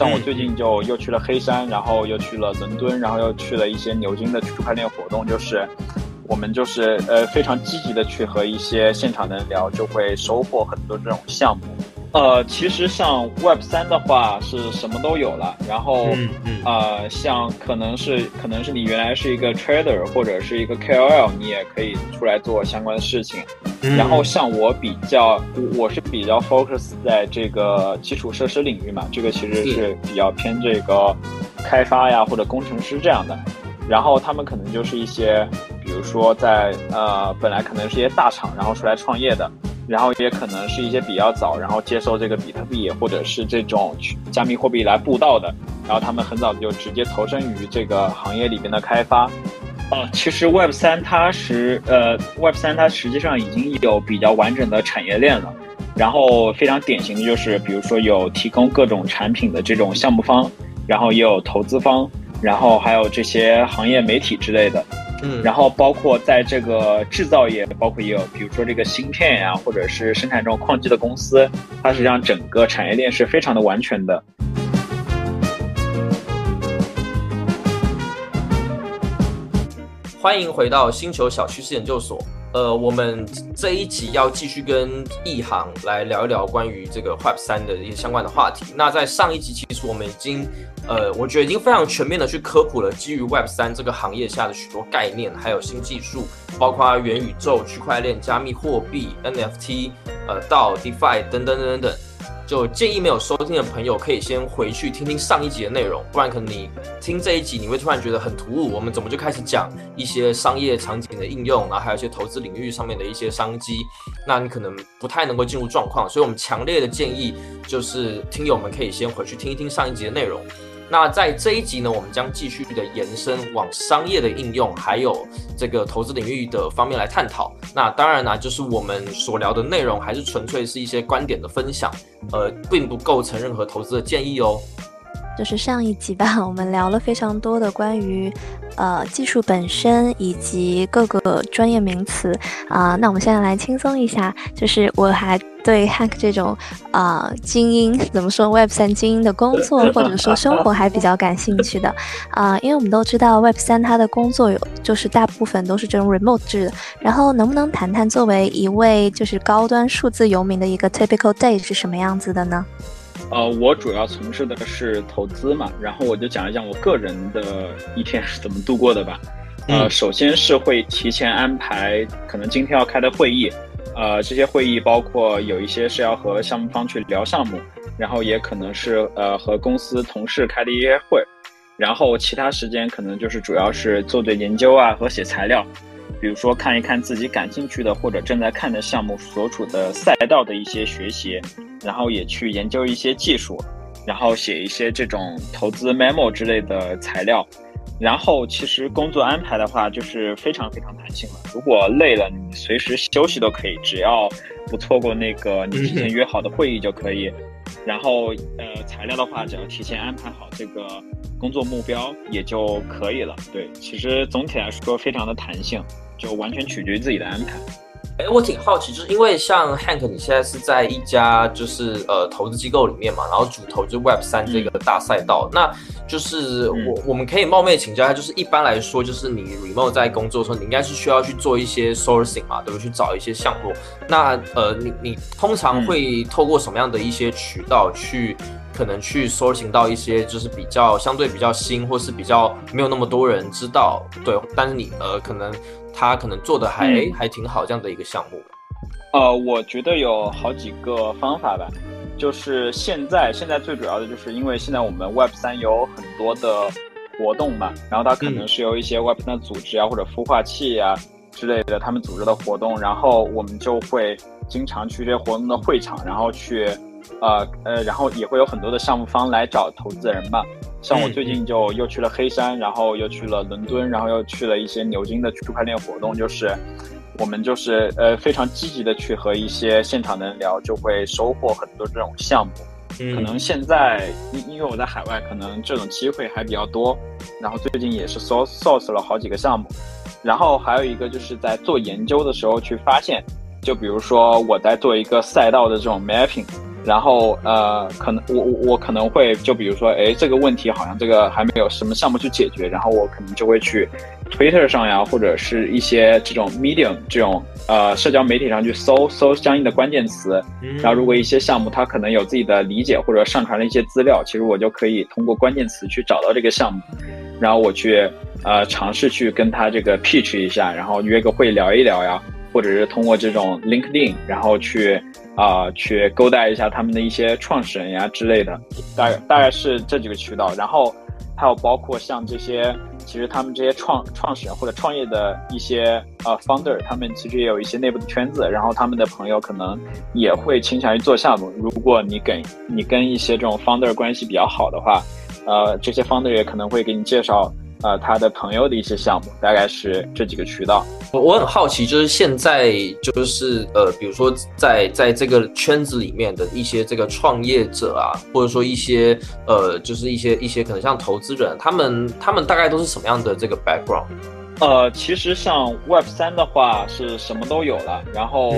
像我最近就又去了黑山，然后又去了伦敦，然后又去了一些牛津的区块链活动，就是我们就是呃非常积极的去和一些现场的人聊，就会收获很多这种项目。呃，其实像 Web 三的话是什么都有了，然后呃，像可能是可能是你原来是一个 trader 或者是一个 KOL，你也可以出来做相关的事情。然后像我比较，我是比较 focus 在这个基础设施领域嘛，这个其实是比较偏这个开发呀或者工程师这样的。然后他们可能就是一些，比如说在呃本来可能是一些大厂，然后出来创业的。然后也可能是一些比较早，然后接受这个比特币或者是这种加密货币来布道的，然后他们很早就直接投身于这个行业里边的开发。哦，其实 Web 三它是呃 Web 三它实际上已经有比较完整的产业链了，然后非常典型的就是，比如说有提供各种产品的这种项目方，然后也有投资方，然后还有这些行业媒体之类的。嗯，然后包括在这个制造业，包括也有，比如说这个芯片呀，或者是生产这种矿机的公司，它实际上整个产业链是非常的完全的。欢迎回到星球小趋势研究所。呃，我们这一集要继续跟易航来聊一聊关于这个 Web 三的一些相关的话题。那在上一集，其实我们已经，呃，我觉得已经非常全面的去科普了基于 Web 三这个行业下的许多概念，还有新技术，包括元宇宙、区块链、加密货币、NFT，呃，到 DeFi 等等等等等。就建议没有收听的朋友，可以先回去听听上一集的内容，不然可能你听这一集，你会突然觉得很突兀。我们怎么就开始讲一些商业场景的应用，然后还有一些投资领域上面的一些商机，那你可能不太能够进入状况。所以我们强烈的建议，就是听友们可以先回去听一听上一集的内容。那在这一集呢，我们将继续的延伸往商业的应用，还有这个投资领域的方面来探讨。那当然呢，就是我们所聊的内容还是纯粹是一些观点的分享，呃，并不构成任何投资的建议哦。就是上一集吧，我们聊了非常多的关于，呃，技术本身以及各个专业名词啊。那我们现在来轻松一下，就是我还对 Hank 这种啊精英怎么说 Web 三精英的工作或者说生活还比较感兴趣的啊，因为我们都知道 Web 三它的工作有就是大部分都是这种 remote 制的。然后能不能谈谈作为一位就是高端数字游民的一个 typical day 是什么样子的呢？呃，我主要从事的是投资嘛，然后我就讲一讲我个人的一天是怎么度过的吧。呃，首先是会提前安排可能今天要开的会议，呃，这些会议包括有一些是要和项目方去聊项目，然后也可能是呃和公司同事开的一些会，然后其他时间可能就是主要是做做研究啊和写材料，比如说看一看自己感兴趣的或者正在看的项目所处的赛道的一些学习。然后也去研究一些技术，然后写一些这种投资 memo 之类的材料。然后其实工作安排的话，就是非常非常弹性了。如果累了，你随时休息都可以，只要不错过那个你提前约好的会议就可以。然后呃，材料的话，只要提前安排好这个工作目标也就可以了。对，其实总体来说非常的弹性，就完全取决于自己的安排。哎，我挺好奇，就是因为像 Hank，你现在是在一家就是呃投资机构里面嘛，然后主投就 Web 三这个大赛道，那就是我我们可以冒昧请教一下，就是一般来说，就是你 remote 在工作的时候，你应该是需要去做一些 sourcing 嘛，对不对？去找一些项目。那呃，你你通常会透过什么样的一些渠道去可能去 sourcing 到一些就是比较相对比较新，或是比较没有那么多人知道，对，但是你呃可能。他可能做的还还挺好，这样的一个项目。呃，我觉得有好几个方法吧。就是现在，现在最主要的就是因为现在我们 Web 三有很多的活动嘛，然后它可能是由一些 Web 三的组织啊或者孵化器啊之类的他们组织的活动，然后我们就会经常去这些活动的会场，然后去呃呃，然后也会有很多的项目方来找投资人嘛。像我最近就又去了黑山，然后又去了伦敦，然后又去了一些牛津的区块链活动，就是我们就是呃非常积极的去和一些现场的人聊，就会收获很多这种项目。可能现在因因为我在海外，可能这种机会还比较多。然后最近也是 source source 了好几个项目，然后还有一个就是在做研究的时候去发现，就比如说我在做一个赛道的这种 mapping。然后呃，可能我我可能会就比如说，哎，这个问题好像这个还没有什么项目去解决，然后我可能就会去 Twitter 上呀，或者是一些这种 Medium 这种呃社交媒体上去搜搜相应的关键词，然后如果一些项目它可能有自己的理解或者上传了一些资料，其实我就可以通过关键词去找到这个项目，然后我去呃尝试去跟他这个 pitch 一下，然后约个会聊一聊呀，或者是通过这种 LinkedIn，然后去。啊，去勾搭一下他们的一些创始人呀之类的，大大概是这几个渠道。然后还有包括像这些，其实他们这些创创始人或者创业的一些呃 founder，他们其实也有一些内部的圈子，然后他们的朋友可能也会倾向于做项目。如果你跟你跟一些这种 founder 关系比较好的话，呃，这些 founder 也可能会给你介绍。呃，他的朋友的一些项目，大概是这几个渠道。我我很好奇，就是现在就是呃，比如说在在这个圈子里面的一些这个创业者啊，或者说一些呃，就是一些一些可能像投资人，他们他们大概都是什么样的这个 background？呃，其实像 Web 三的话是什么都有了，然后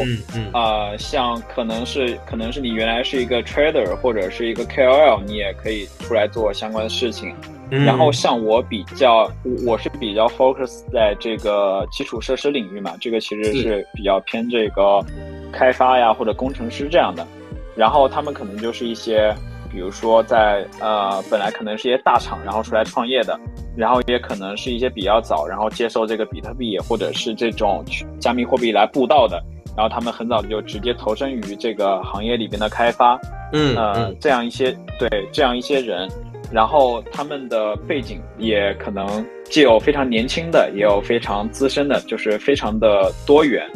呃，像可能是可能是你原来是一个 trader 或者是一个 KOL，你也可以出来做相关的事情。然后像我比较，我是比较 focus 在这个基础设施领域嘛，这个其实是比较偏这个开发呀或者工程师这样的。然后他们可能就是一些，比如说在呃本来可能是一些大厂，然后出来创业的，然后也可能是一些比较早，然后接受这个比特币或者是这种加密货币来布道的，然后他们很早就直接投身于这个行业里边的开发。嗯呃，这样一些对这样一些人。然后他们的背景也可能既有非常年轻的，也有非常资深的，就是非常的多元。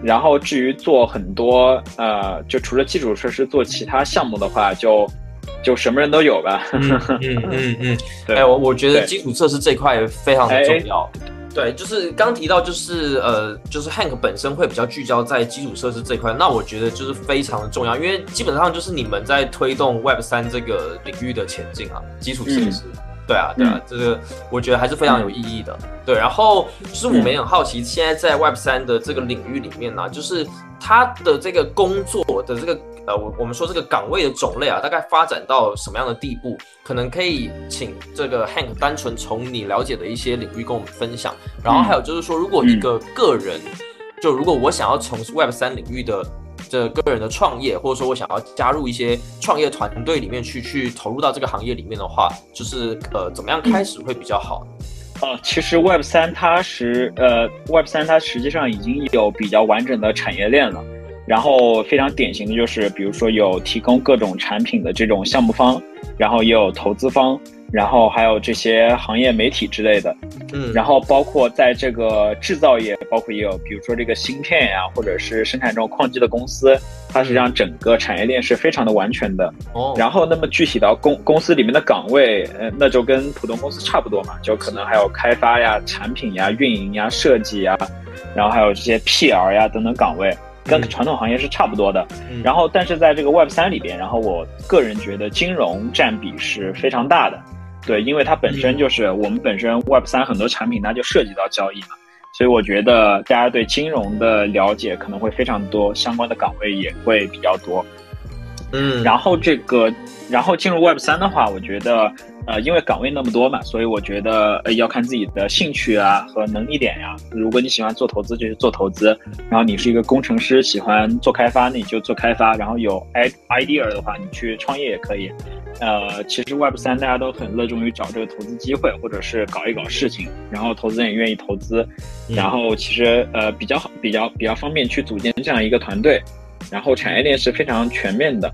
然后至于做很多呃，就除了基础设施做其他项目的话，就就什么人都有吧。嗯嗯嗯，哎，我我觉得基础设施这块非常的重要。对，就是刚提到，就是呃，就是 Hank 本身会比较聚焦在基础设施这块，那我觉得就是非常的重要，因为基本上就是你们在推动 Web 三这个领域的前进啊，基础设施。对啊，对啊，这个我觉得还是非常有意义的。对，然后就是我们也很好奇，现在在 Web 三的这个领域里面呢，就是它的这个工作的这个呃，我我们说这个岗位的种类啊，大概发展到什么样的地步？可能可以请这个 Hank 单纯从你了解的一些领域跟我们分享。然后还有就是说，如果一个个人，就如果我想要从事 Web 三领域的。这个人的创业，或者说我想要加入一些创业团队里面去，去投入到这个行业里面的话，就是呃，怎么样开始会比较好？呃，其实 Web 三它是呃，Web 三它实际上已经有比较完整的产业链了，然后非常典型的就是，比如说有提供各种产品的这种项目方，然后也有投资方。然后还有这些行业媒体之类的，嗯，然后包括在这个制造业，包括也有，比如说这个芯片呀，或者是生产这种矿机的公司，它实际上整个产业链是非常的完全的。哦，然后那么具体到公公司里面的岗位，呃，那就跟普通公司差不多嘛，就可能还有开发呀、产品呀、运营呀、设计呀，然后还有这些 PR 呀等等岗位，跟传统行业是差不多的。然后，但是在这个 Web 三里边，然后我个人觉得金融占比是非常大的。对，因为它本身就是我们本身 Web 三很多产品，它就涉及到交易嘛，所以我觉得大家对金融的了解可能会非常多，相关的岗位也会比较多。嗯，然后这个，然后进入 Web 三的话，我觉得，呃，因为岗位那么多嘛，所以我觉得呃要看自己的兴趣啊和能力点呀。如果你喜欢做投资，就去做投资；然后你是一个工程师，喜欢做开发，那你就做开发；然后有 idea 的话，你去创业也可以。呃，其实 Web 三大家都很热衷于找这个投资机会，或者是搞一搞事情，然后投资人也愿意投资，然后其实呃比较好，比较比较方便去组建这样一个团队，然后产业链是非常全面的，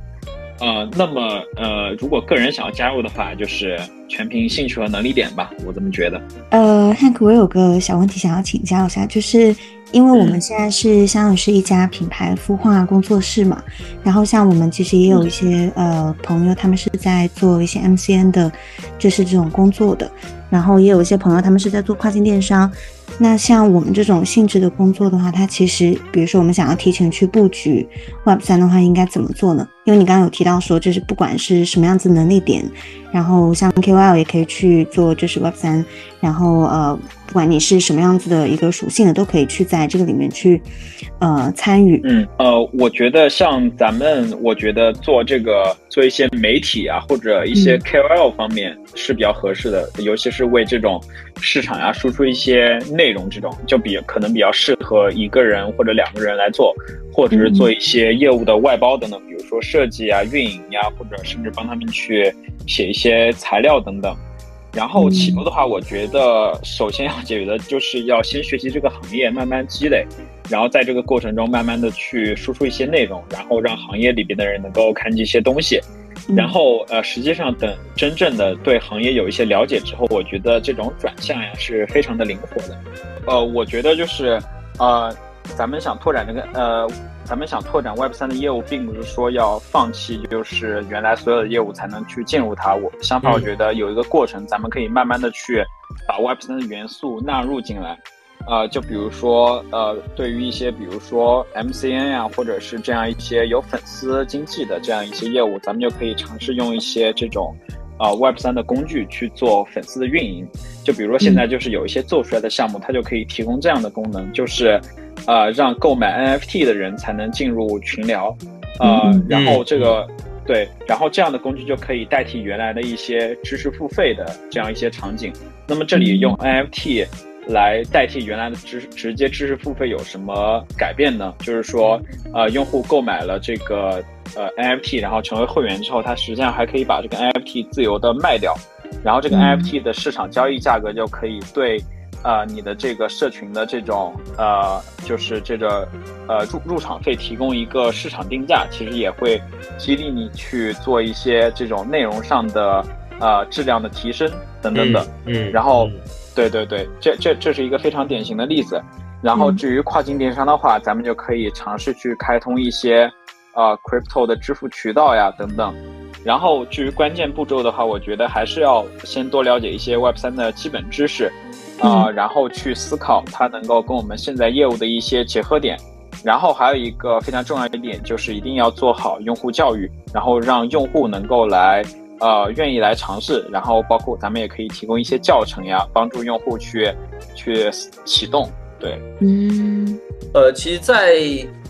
呃，那么呃如果个人想要加入的话，就是全凭兴趣和能力点吧，我这么觉得。呃汉克我有个小问题想要请教一下，就是。因为我们现在是相当于是一家品牌孵化工作室嘛，然后像我们其实也有一些呃朋友，他们是在做一些 MCN 的，就是这种工作的，然后也有一些朋友他们是在做跨境电商。那像我们这种性质的工作的话，它其实比如说我们想要提前去布局 Web 三的话，应该怎么做呢？因为你刚刚有提到说，就是不管是什么样子能力点，然后像 KOL 也可以去做，就是 Web 三，然后呃。不管你是什么样子的一个属性的，都可以去在这个里面去呃参与。嗯呃，我觉得像咱们，我觉得做这个做一些媒体啊，或者一些 KOL 方面是比较合适的，尤其是为这种市场呀输出一些内容，这种就比可能比较适合一个人或者两个人来做，或者是做一些业务的外包等等，比如说设计啊、运营呀，或者甚至帮他们去写一些材料等等。然后起步的话，我觉得首先要解决的就是要先学习这个行业，慢慢积累，然后在这个过程中慢慢的去输出一些内容，然后让行业里边的人能够看这些东西。然后呃，实际上等真正的对行业有一些了解之后，我觉得这种转向呀是非常的灵活的。呃，我觉得就是呃，咱们想拓展这个呃。咱们想拓展 Web 三的业务，并不是说要放弃，就是原来所有的业务才能去进入它。我相反，我觉得有一个过程，咱们可以慢慢的去把 Web 三的元素纳入进来。呃，就比如说，呃，对于一些比如说 MCN 呀，或者是这样一些有粉丝经济的这样一些业务，咱们就可以尝试用一些这种。啊，Web 三的工具去做粉丝的运营，就比如说现在就是有一些做出来的项目，它就可以提供这样的功能，就是，呃，让购买 NFT 的人才能进入群聊，呃，然后这个，对，然后这样的工具就可以代替原来的一些知识付费的这样一些场景。那么这里用 NFT。来代替原来的直直接知识付费有什么改变呢？就是说，呃，用户购买了这个呃 NFT，然后成为会员之后，他实际上还可以把这个 NFT 自由的卖掉，然后这个 NFT 的市场交易价格就可以对呃你的这个社群的这种呃就是这个呃入入场费提供一个市场定价，其实也会激励你去做一些这种内容上的呃质量的提升等等等，嗯，然后。对对对，这这这是一个非常典型的例子。然后至于跨境电商的话，咱们就可以尝试去开通一些，呃，crypto 的支付渠道呀等等。然后至于关键步骤的话，我觉得还是要先多了解一些 Web 三的基本知识，啊，然后去思考它能够跟我们现在业务的一些结合点。然后还有一个非常重要一点，就是一定要做好用户教育，然后让用户能够来。呃，愿意来尝试，然后包括咱们也可以提供一些教程呀，帮助用户去去启动。对，嗯，呃，其实，在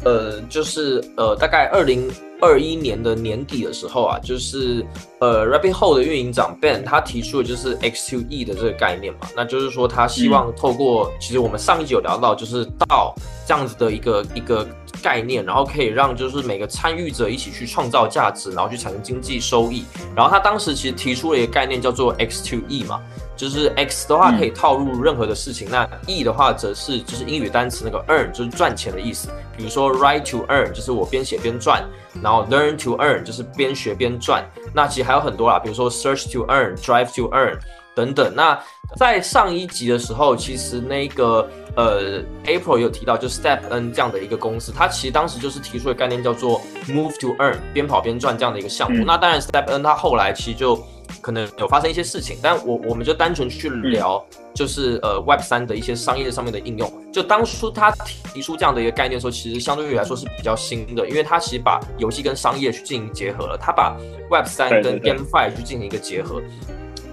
呃，就是呃，大概二零二一年的年底的时候啊，就是呃，Rabbit Hole 的运营长 Ben 他提出的就是 X2E 的这个概念嘛，那就是说他希望透过，其实我们上一集有聊到，就是到这样子的一个一个。概念，然后可以让就是每个参与者一起去创造价值，然后去产生经济收益。然后他当时其实提出了一个概念叫做 X to E 嘛，就是 X 的话可以套入任何的事情，那 E 的话则是就是英语单词那个 earn 就是赚钱的意思。比如说 write to earn 就是我边写边赚，然后 learn to earn 就是边学边赚。那其实还有很多啦，比如说 search to earn、drive to earn 等等。那在上一集的时候，其实那个。呃，April 有提到，就 Step N 这样的一个公司，它其实当时就是提出的概念叫做 Move to Earn，边跑边赚这样的一个项目。那当然，Step N 它后来其实就可能有发生一些事情，但我我们就单纯去聊，就是呃 Web 三的一些商业上面的应用。就当初他提出这样的一个概念的时候，其实相对于来说是比较新的，因为他其实把游戏跟商业去进行结合了，他把 Web 三跟 GameFi 去进行一个结合。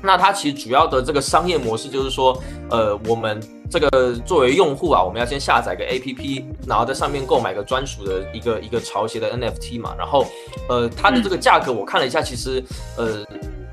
那它其实主要的这个商业模式就是说，呃，我们。这个作为用户啊，我们要先下载个 APP，然后在上面购买个专属的一个一个潮鞋的 NFT 嘛。然后，呃，它的这个价格我看了一下，其实，呃，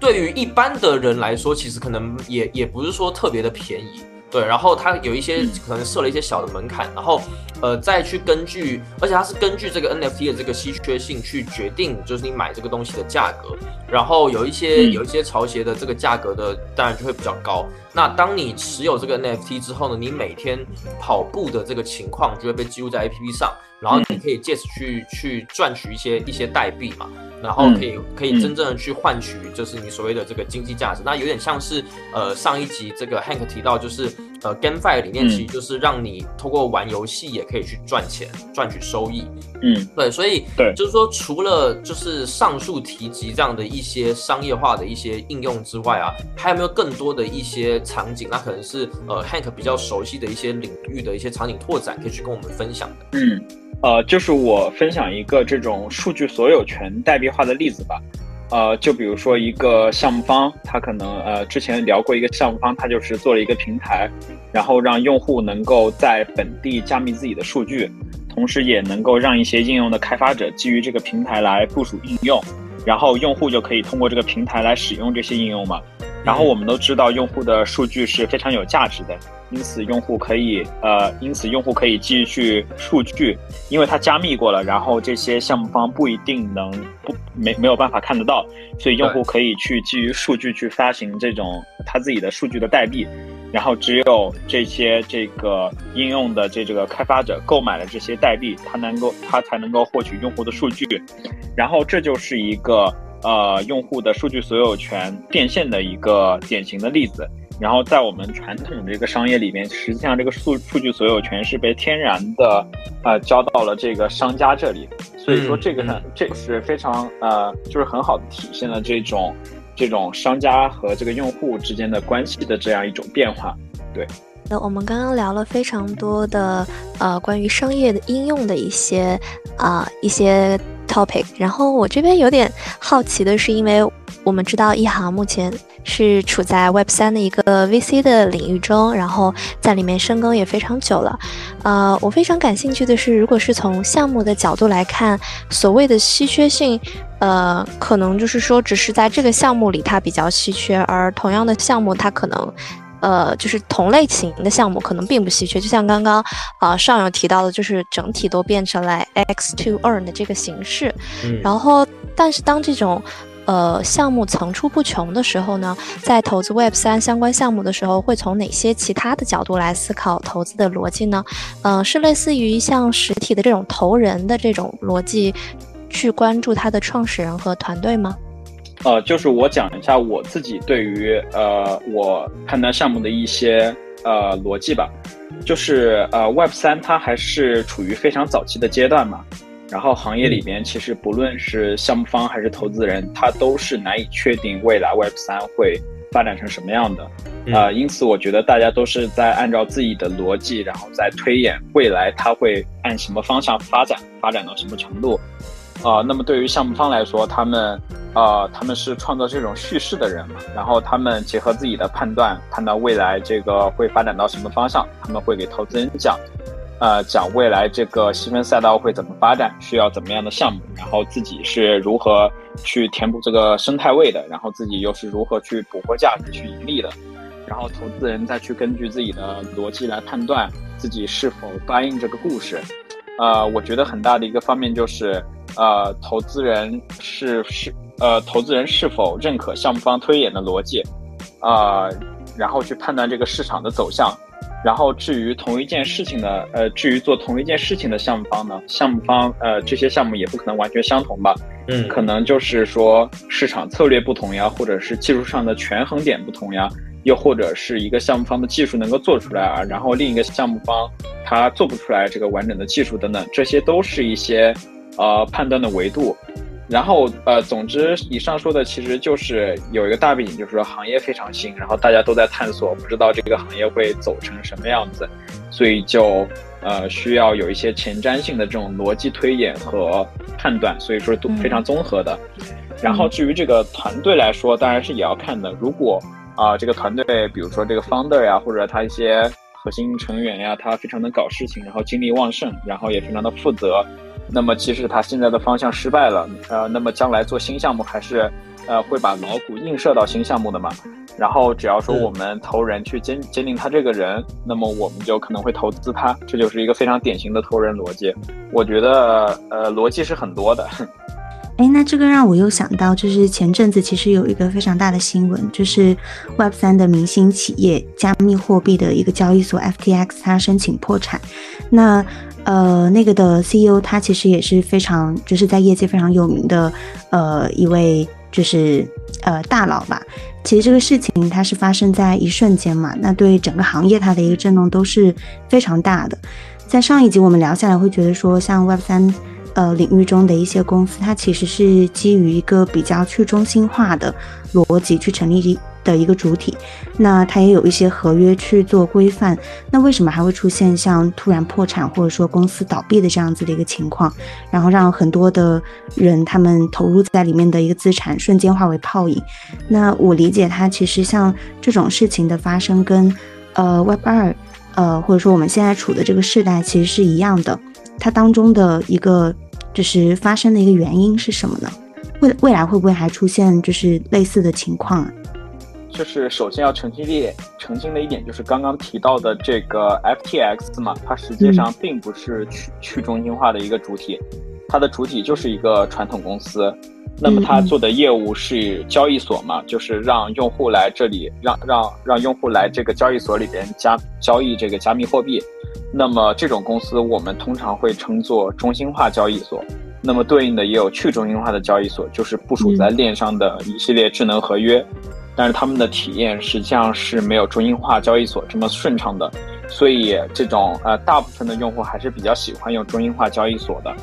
对于一般的人来说，其实可能也也不是说特别的便宜。对，然后它有一些可能设了一些小的门槛，然后，呃，再去根据，而且它是根据这个 NFT 的这个稀缺性去决定，就是你买这个东西的价格。然后有一些有一些潮鞋的这个价格的，当然就会比较高。那当你持有这个 NFT 之后呢，你每天跑步的这个情况就会被记录在 APP 上，然后你可以借此去去赚取一些一些代币嘛。然后可以可以真正的去换取，就是你所谓的这个经济价值。那有点像是呃上一集这个 Hank 提到，就是呃 GameFi 理念，其实就是让你通过玩游戏也可以去赚钱，赚取收益。嗯，对，所以对，就是说除了就是上述提及这样的一些商业化的一些应用之外啊，还有没有更多的一些场景？那可能是呃 Hank 比较熟悉的一些领域的一些场景拓展，可以去跟我们分享的。嗯。呃，就是我分享一个这种数据所有权代币化的例子吧。呃，就比如说一个项目方，他可能呃之前聊过一个项目方，他就是做了一个平台，然后让用户能够在本地加密自己的数据，同时也能够让一些应用的开发者基于这个平台来部署应用，然后用户就可以通过这个平台来使用这些应用嘛。然后我们都知道，用户的数据是非常有价值的，因此用户可以呃，因此用户可以继续数据，因为它加密过了，然后这些项目方不一定能不没没有办法看得到，所以用户可以去基于数据去发行这种他自己的数据的代币，然后只有这些这个应用的这这个开发者购买了这些代币，他能够他才能够获取用户的数据，然后这就是一个。呃，用户的数据所有权变现的一个典型的例子。然后在我们传统的这个商业里面，实际上这个数数据所有权是被天然的呃交到了这个商家这里。所以说这个呢，这是非常呃，就是很好的体现了这种这种商家和这个用户之间的关系的这样一种变化。对。那我们刚刚聊了非常多的呃关于商业的应用的一些啊一些。topic，然后我这边有点好奇的是，因为我们知道一航目前是处在 Web 三的一个 VC 的领域中，然后在里面深耕也非常久了。呃，我非常感兴趣的是，如果是从项目的角度来看，所谓的稀缺性，呃，可能就是说只是在这个项目里它比较稀缺，而同样的项目它可能。呃，就是同类型的项目可能并不稀缺，就像刚刚啊上有提到的，就是整体都变成了 X to earn 的这个形式。嗯，然后，但是当这种呃项目层出不穷的时候呢，在投资 Web 三相关项目的时候，会从哪些其他的角度来思考投资的逻辑呢？嗯，是类似于像实体的这种投人的这种逻辑，去关注它的创始人和团队吗？呃，就是我讲一下我自己对于呃我判断项目的一些呃逻辑吧，就是呃 Web 三它还是处于非常早期的阶段嘛，然后行业里边其实不论是项目方还是投资人，他都是难以确定未来 Web 三会发展成什么样的，啊，因此我觉得大家都是在按照自己的逻辑，然后在推演未来它会按什么方向发展，发展到什么程度。啊，那么对于项目方来说，他们，呃，他们是创造这种叙事的人嘛，然后他们结合自己的判断，判断未来这个会发展到什么方向，他们会给投资人讲，呃，讲未来这个细分赛道会怎么发展，需要怎么样的项目，然后自己是如何去填补这个生态位的，然后自己又是如何去捕获价值去盈利的，然后投资人再去根据自己的逻辑来判断自己是否答应这个故事，呃，我觉得很大的一个方面就是。呃，投资人是是呃，投资人是否认可项目方推演的逻辑，啊，然后去判断这个市场的走向。然后至于同一件事情的，呃，至于做同一件事情的项目方呢，项目方呃，这些项目也不可能完全相同吧？嗯，可能就是说市场策略不同呀，或者是技术上的权衡点不同呀，又或者是一个项目方的技术能够做出来啊，然后另一个项目方他做不出来这个完整的技术等等，这些都是一些。呃，判断的维度，然后呃，总之，以上说的其实就是有一个大背景，就是说行业非常新，然后大家都在探索，不知道这个行业会走成什么样子，所以就呃需要有一些前瞻性的这种逻辑推演和判断，所以说都非常综合的。然后至于这个团队来说，当然是也要看的。如果啊这个团队，比如说这个 founder 呀，或者他一些核心成员呀，他非常能搞事情，然后精力旺盛，然后也非常的负责。那么，即使他现在的方向失败了，呃，那么将来做新项目还是，呃，会把老股映射到新项目的嘛。然后，只要说我们投人去坚坚定他这个人，那么我们就可能会投资他。这就是一个非常典型的投人逻辑。我觉得，呃，逻辑是很多的。哎，那这个让我又想到，就是前阵子其实有一个非常大的新闻，就是 Web 三的明星企业加密货币的一个交易所 FTX，它申请破产。那呃，那个的 CEO 他其实也是非常，就是在业界非常有名的，呃，一位就是呃大佬吧。其实这个事情它是发生在一瞬间嘛，那对整个行业它的一个震动都是非常大的。在上一集我们聊下来，会觉得说像 Web 三呃领域中的一些公司，它其实是基于一个比较去中心化的逻辑去成立的一个主体，那它也有一些合约去做规范。那为什么还会出现像突然破产或者说公司倒闭的这样子的一个情况，然后让很多的人他们投入在里面的一个资产瞬间化为泡影？那我理解它其实像这种事情的发生跟呃 Web 二。呃，或者说我们现在处的这个时代其实是一样的，它当中的一个就是发生的一个原因是什么呢？未未来会不会还出现就是类似的情况啊？就是首先要澄清一点，澄清的一点就是刚刚提到的这个 FTX 嘛，它实际上并不是去去中心化的一个主体，它的主体就是一个传统公司。那么它做的业务是交易所嘛，就是让用户来这里，让让让用户来这个交易所里边加交易这个加密货币。那么这种公司我们通常会称作中心化交易所。那么对应的也有去中心化的交易所，就是部署在链上的一系列智能合约。但是他们的体验实际上是没有中心化交易所这么顺畅的，所以这种呃大部分的用户还是比较喜欢用中心化交易所的。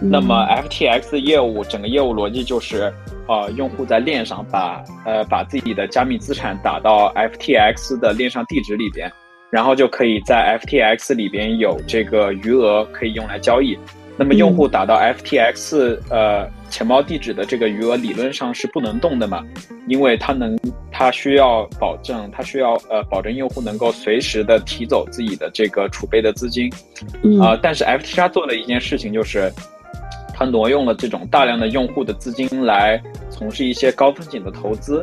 那么 FTX 业务整个业务逻辑就是，呃，用户在链上把呃把自己的加密资产打到 FTX 的链上地址里边，然后就可以在 FTX 里边有这个余额可以用来交易。那么用户打到 FTX 呃钱包地址的这个余额理论上是不能动的嘛，因为它能它需要保证它需要呃保证用户能够随时的提走自己的这个储备的资金，啊，但是 FTX 做的一件事情就是。它挪用了这种大量的用户的资金来从事一些高风险的投资，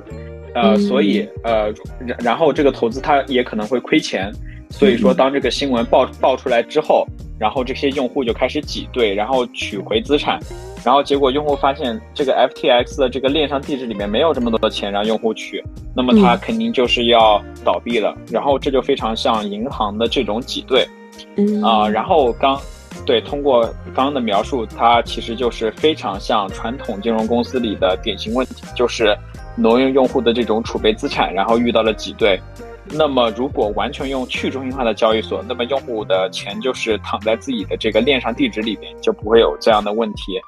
呃，所以呃，然然后这个投资它也可能会亏钱，所以说当这个新闻爆爆出来之后，然后这些用户就开始挤兑，然后取回资产，然后结果用户发现这个 FTX 的这个链上地址里面没有这么多的钱让用户取，那么它肯定就是要倒闭了，然后这就非常像银行的这种挤兑，啊，然后刚。对，通过刚刚的描述，它其实就是非常像传统金融公司里的典型问题，就是挪用用户的这种储备资产，然后遇到了挤兑。那么，如果完全用去中心化的交易所，那么用户的钱就是躺在自己的这个链上地址里边，就不会有这样的问题。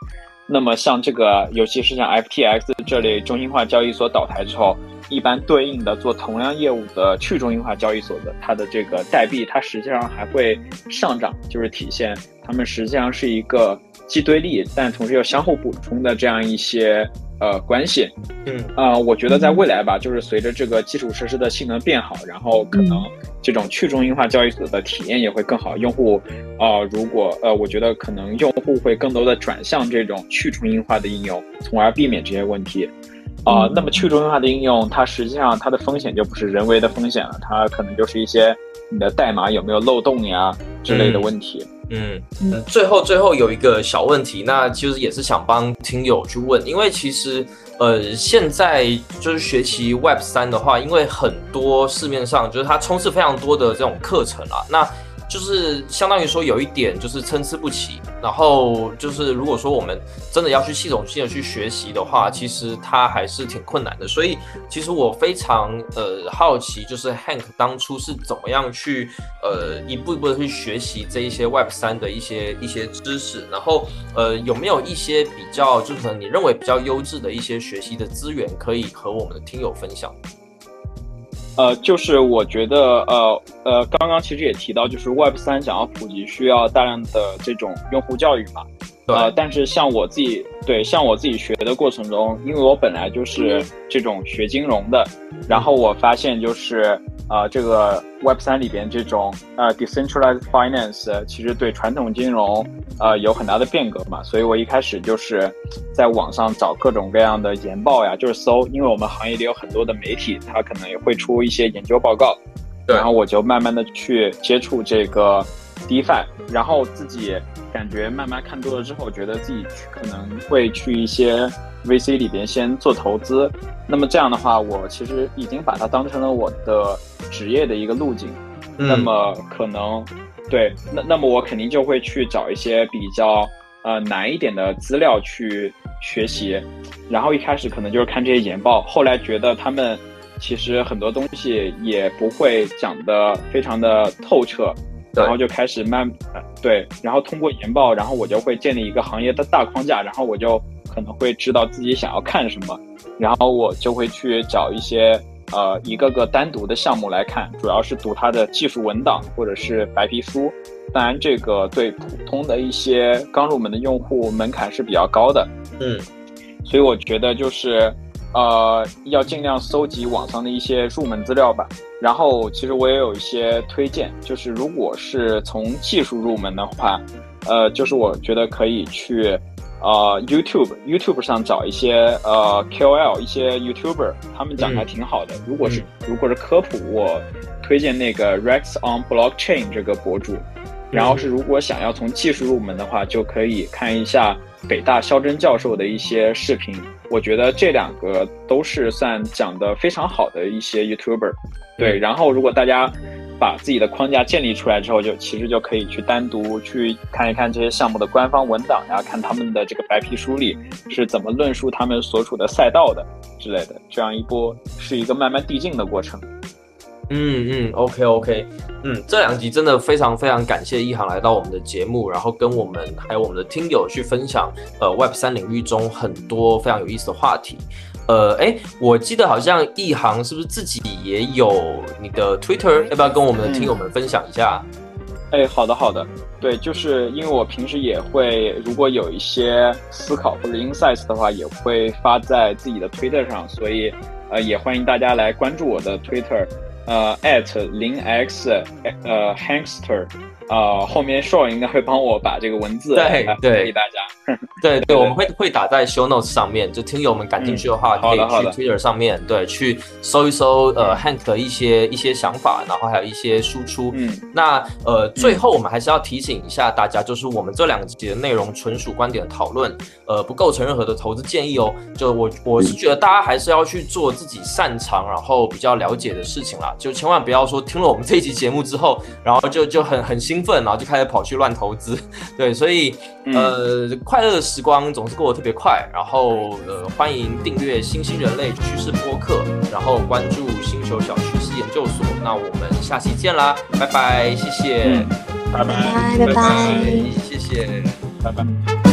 那么，像这个，尤其是像 FTX 这类中心化交易所倒台之后。一般对应的做同样业务的去中心化交易所的，它的这个代币，它实际上还会上涨，就是体现它们实际上是一个既对立，但同时又相互补充的这样一些呃关系。嗯啊，我觉得在未来吧，就是随着这个基础设施的性能变好，然后可能这种去中心化交易所的体验也会更好。用户啊，如果呃，我觉得可能用户会更多的转向这种去中心化的应用，从而避免这些问题。啊，那么去中心化的应用，它实际上它的风险就不是人为的风险了，它可能就是一些你的代码有没有漏洞呀之类的问题。嗯嗯，最后最后有一个小问题，那其实也是想帮听友去问，因为其实呃现在就是学习 Web 三的话，因为很多市面上就是它充斥非常多的这种课程啊，那。就是相当于说有一点就是参差不齐，然后就是如果说我们真的要去系统性的去学习的话，其实它还是挺困难的。所以其实我非常呃好奇，就是 Hank 当初是怎么样去呃一步一步的去学习这一些 Web 三的一些一些知识，然后呃有没有一些比较就是可能你认为比较优质的一些学习的资源可以和我们的听友分享？呃，就是我觉得，呃呃，刚刚其实也提到，就是 Web 三想要普及，需要大量的这种用户教育嘛。呃，但是像我自己，对，像我自己学的过程中，因为我本来就是这种学金融的，然后我发现就是。啊，这个 Web 三里边这种呃 decentralized finance 其实对传统金融呃有很大的变革嘛，所以我一开始就是在网上找各种各样的研报呀，就是搜，因为我们行业里有很多的媒体，它可能也会出一些研究报告，然后我就慢慢的去接触这个 DeFi，然后自己感觉慢慢看多了之后，觉得自己可能会去一些。VC 里边先做投资，那么这样的话，我其实已经把它当成了我的职业的一个路径。那么可能，对，那那么我肯定就会去找一些比较呃难一点的资料去学习。然后一开始可能就是看这些研报，后来觉得他们其实很多东西也不会讲的非常的透彻。然后就开始慢，对，然后通过研报，然后我就会建立一个行业的大框架，然后我就可能会知道自己想要看什么，然后我就会去找一些呃一个个单独的项目来看，主要是读它的技术文档或者是白皮书。当然，这个对普通的一些刚入门的用户门槛是比较高的，嗯，所以我觉得就是呃要尽量搜集网上的一些入门资料吧。然后，其实我也有一些推荐，就是如果是从技术入门的话，呃，就是我觉得可以去，呃，YouTube YouTube 上找一些呃 KOL 一些 YouTuber，他们讲的还挺好的。如果是如果是科普，我推荐那个 Rex on Blockchain 这个博主。然后是如果想要从技术入门的话，就可以看一下北大肖真教授的一些视频。我觉得这两个都是算讲的非常好的一些 YouTuber。对，然后如果大家把自己的框架建立出来之后，就其实就可以去单独去看一看这些项目的官方文档，呀看他们的这个白皮书里是怎么论述他们所处的赛道的之类的。这样一波是一个慢慢递进的过程。嗯嗯，OK OK，嗯，这两集真的非常非常感谢一航来到我们的节目，然后跟我们还有我们的听友去分享呃 Web 三领域中很多非常有意思的话题。呃，哎，我记得好像一航是不是自己也有你的 Twitter？要不要跟我们的听友们分享一下？哎，好的好的，对，就是因为我平时也会，如果有一些思考或者 insights 的话，也会发在自己的 Twitter 上，所以呃，也欢迎大家来关注我的 Twitter，呃，at 零 x 呃 hamster。呃，后面 Shaw 应该会帮我把这个文字对对给大家，对对，我们会会打在 Show Notes 上面，就听友们感兴趣的话，可以去 Twitter 上面对去搜一搜呃 Hank 的一些一些想法，然后还有一些输出。嗯，那呃最后我们还是要提醒一下大家，就是我们这两集的内容纯属观点的讨论，呃不构成任何的投资建议哦。就我我是觉得大家还是要去做自己擅长然后比较了解的事情啦，就千万不要说听了我们这一集节目之后，然后就就很很兴奋，然后就开始跑去乱投资，对，所以呃，快乐的时光总是过得特别快。然后呃，欢迎订阅新兴人类趋势播客，然后关注星球小趋势研究所。那我们下期见啦，拜拜，谢谢，拜拜，拜拜，谢谢，拜拜。